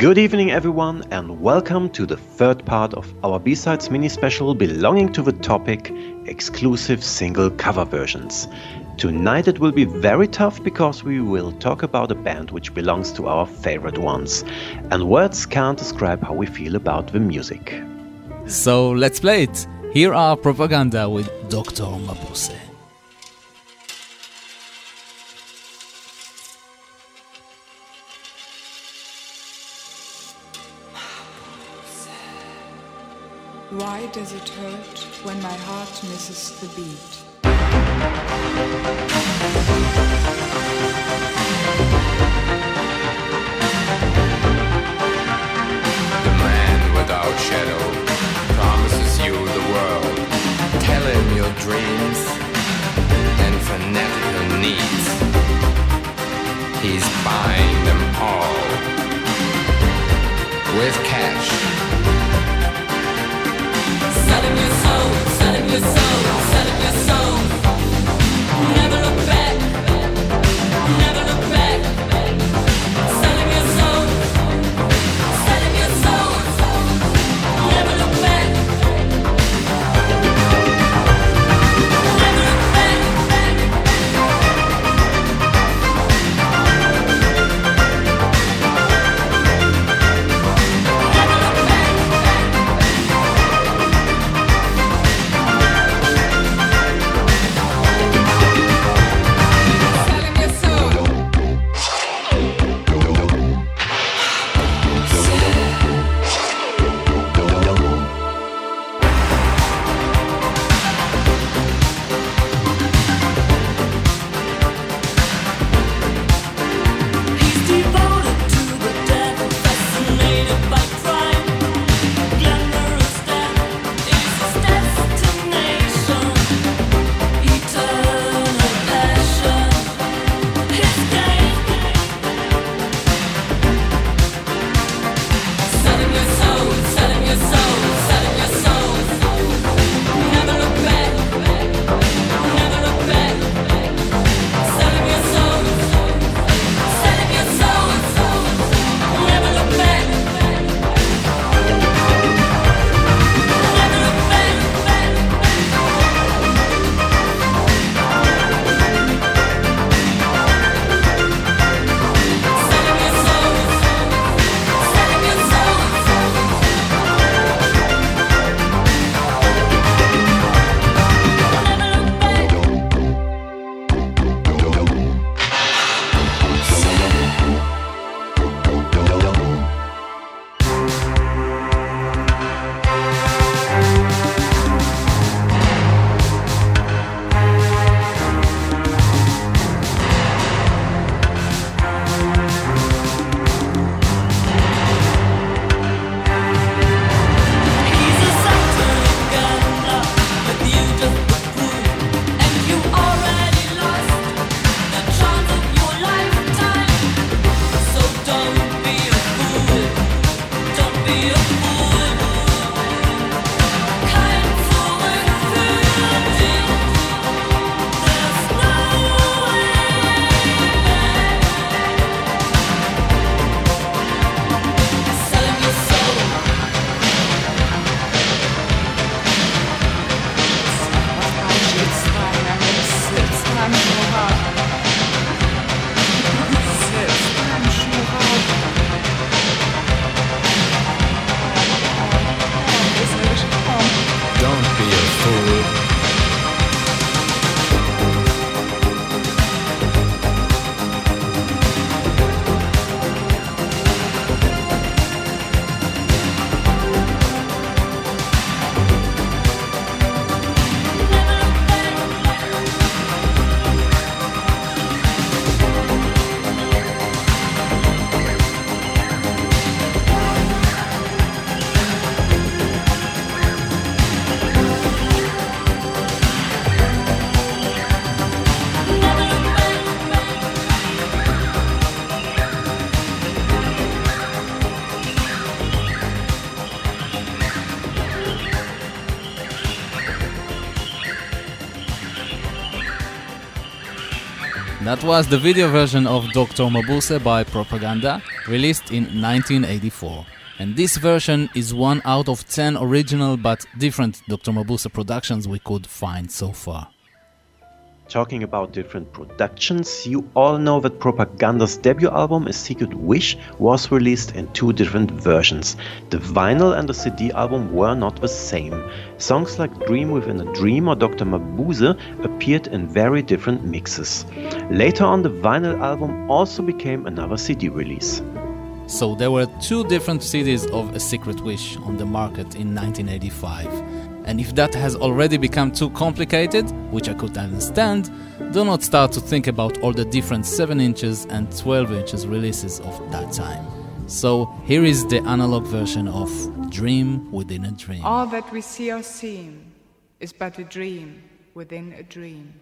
Good evening, everyone, and welcome to the third part of our B-Sides mini special belonging to the topic exclusive single cover versions. Tonight it will be very tough because we will talk about a band which belongs to our favorite ones, and words can't describe how we feel about the music. So let's play it. Here are Propaganda with Dr. Mabuse. Why does it hurt when my heart misses the beat? That was the video version of Dr. Mabuse by Propaganda, released in 1984. And this version is one out of 10 original but different Dr. Mabuse productions we could find so far. Talking about different productions, you all know that Propaganda's debut album, A Secret Wish, was released in two different versions. The vinyl and the CD album were not the same. Songs like Dream Within a Dream or Dr. Mabuse appeared in very different mixes. Later on, the vinyl album also became another CD release. So there were two different CDs of A Secret Wish on the market in 1985. And if that has already become too complicated, which I could understand, do not start to think about all the different 7 inches and 12 inches releases of that time. So here is the analog version of Dream Within a Dream. All that we see or seem is but a dream within a dream.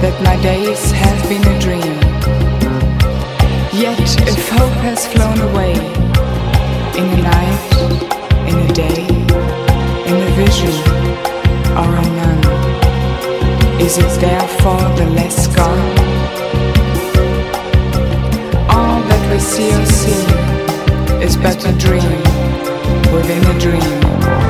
That my days have been a dream. Yet if hope has flown away, in a night, in a day, in a vision, or a none, is it therefore the less gone? All that we see or see is but a dream within a dream.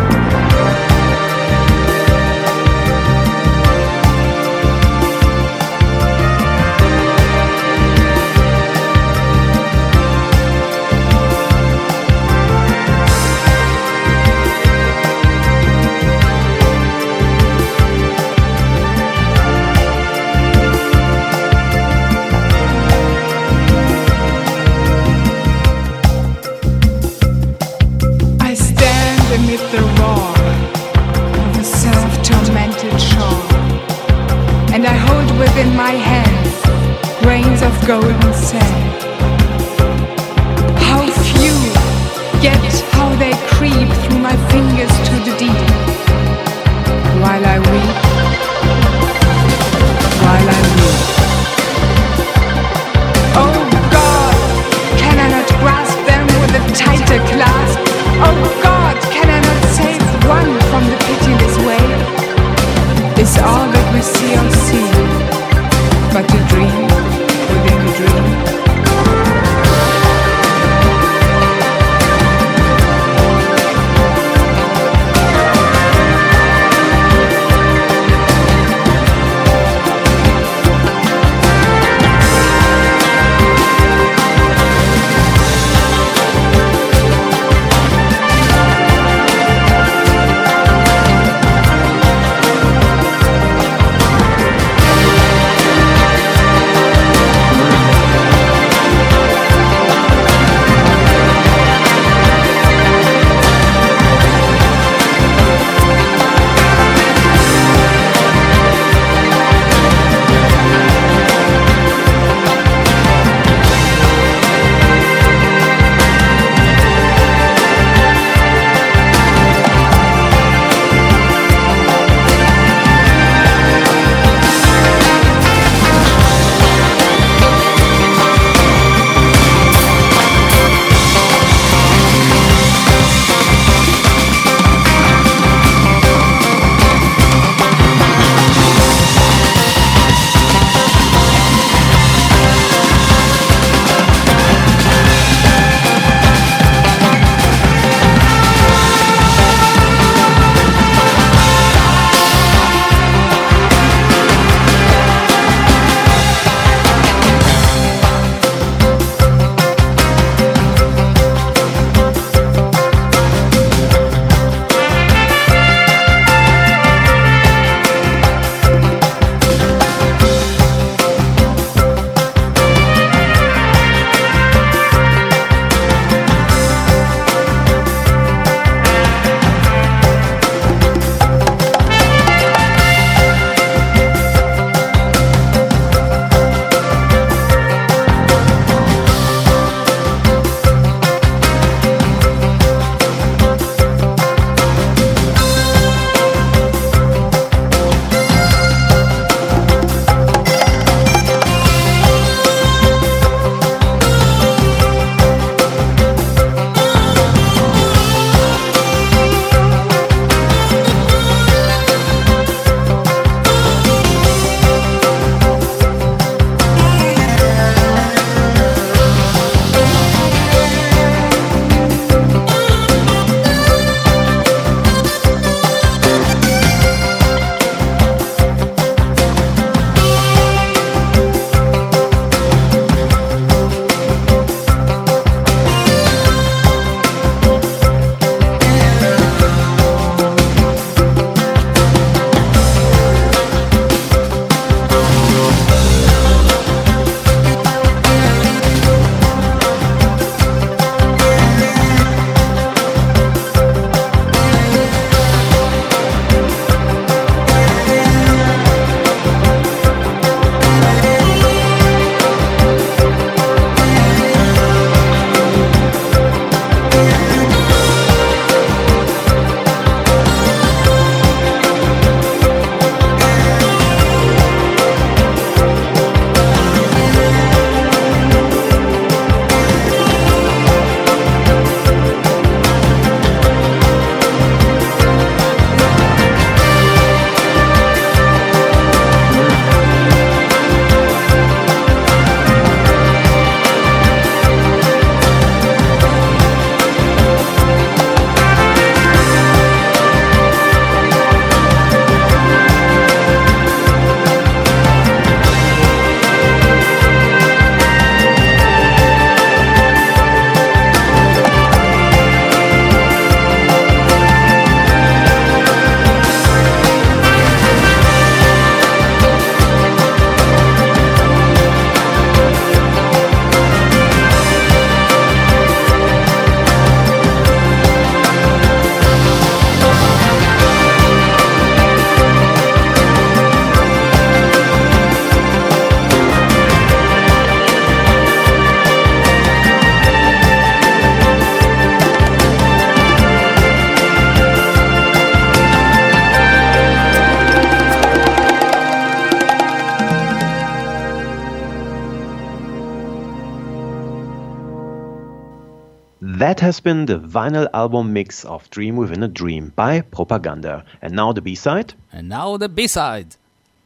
That has been the vinyl album mix of Dream Within a Dream by Propaganda. And now the B side. And now the B side.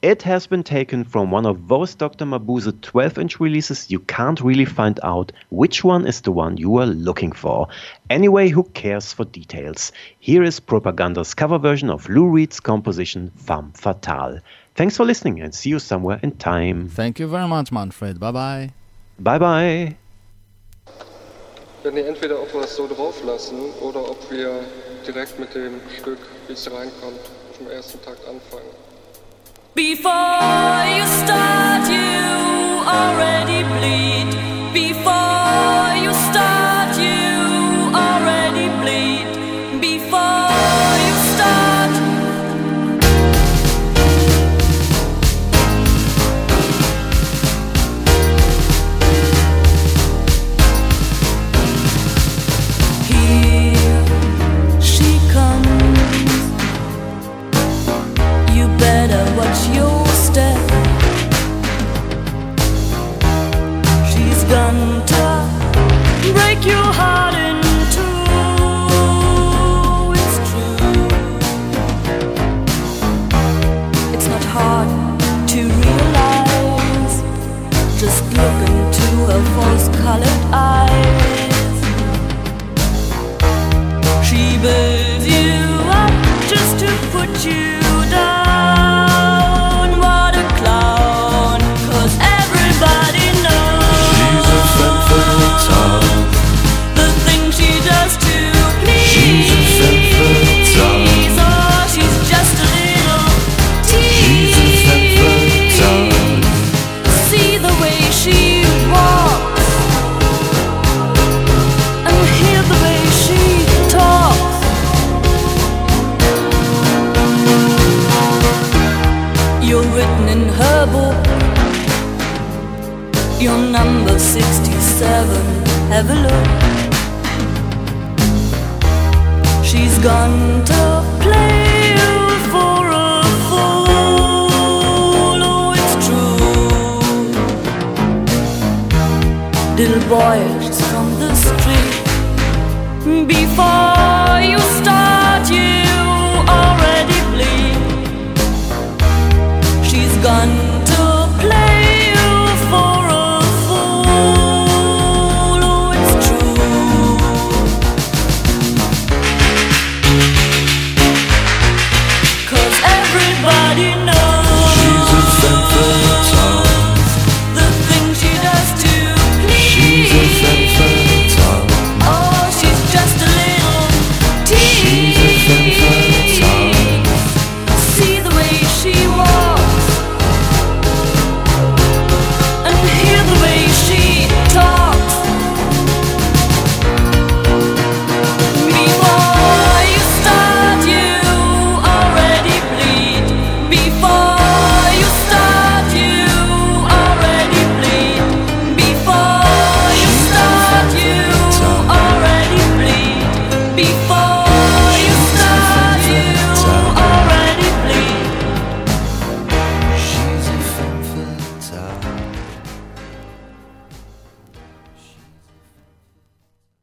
It has been taken from one of those Dr. Mabuse 12 inch releases you can't really find out which one is the one you are looking for. Anyway, who cares for details? Here is Propaganda's cover version of Lou Reed's composition Femme Fatale. Thanks for listening and see you somewhere in time. Thank you very much, Manfred. Bye bye. Bye bye. Werden hier entweder ob wir es so drauf lassen oder ob wir direkt mit dem Stück, wie es reinkommt, vom ersten Takt anfangen. Before you start, you already bleed. She you up just to put you your number 67. Have a look. She's gone to play. Oh, little boys from the street. Before you start, you already bleed. She's gone.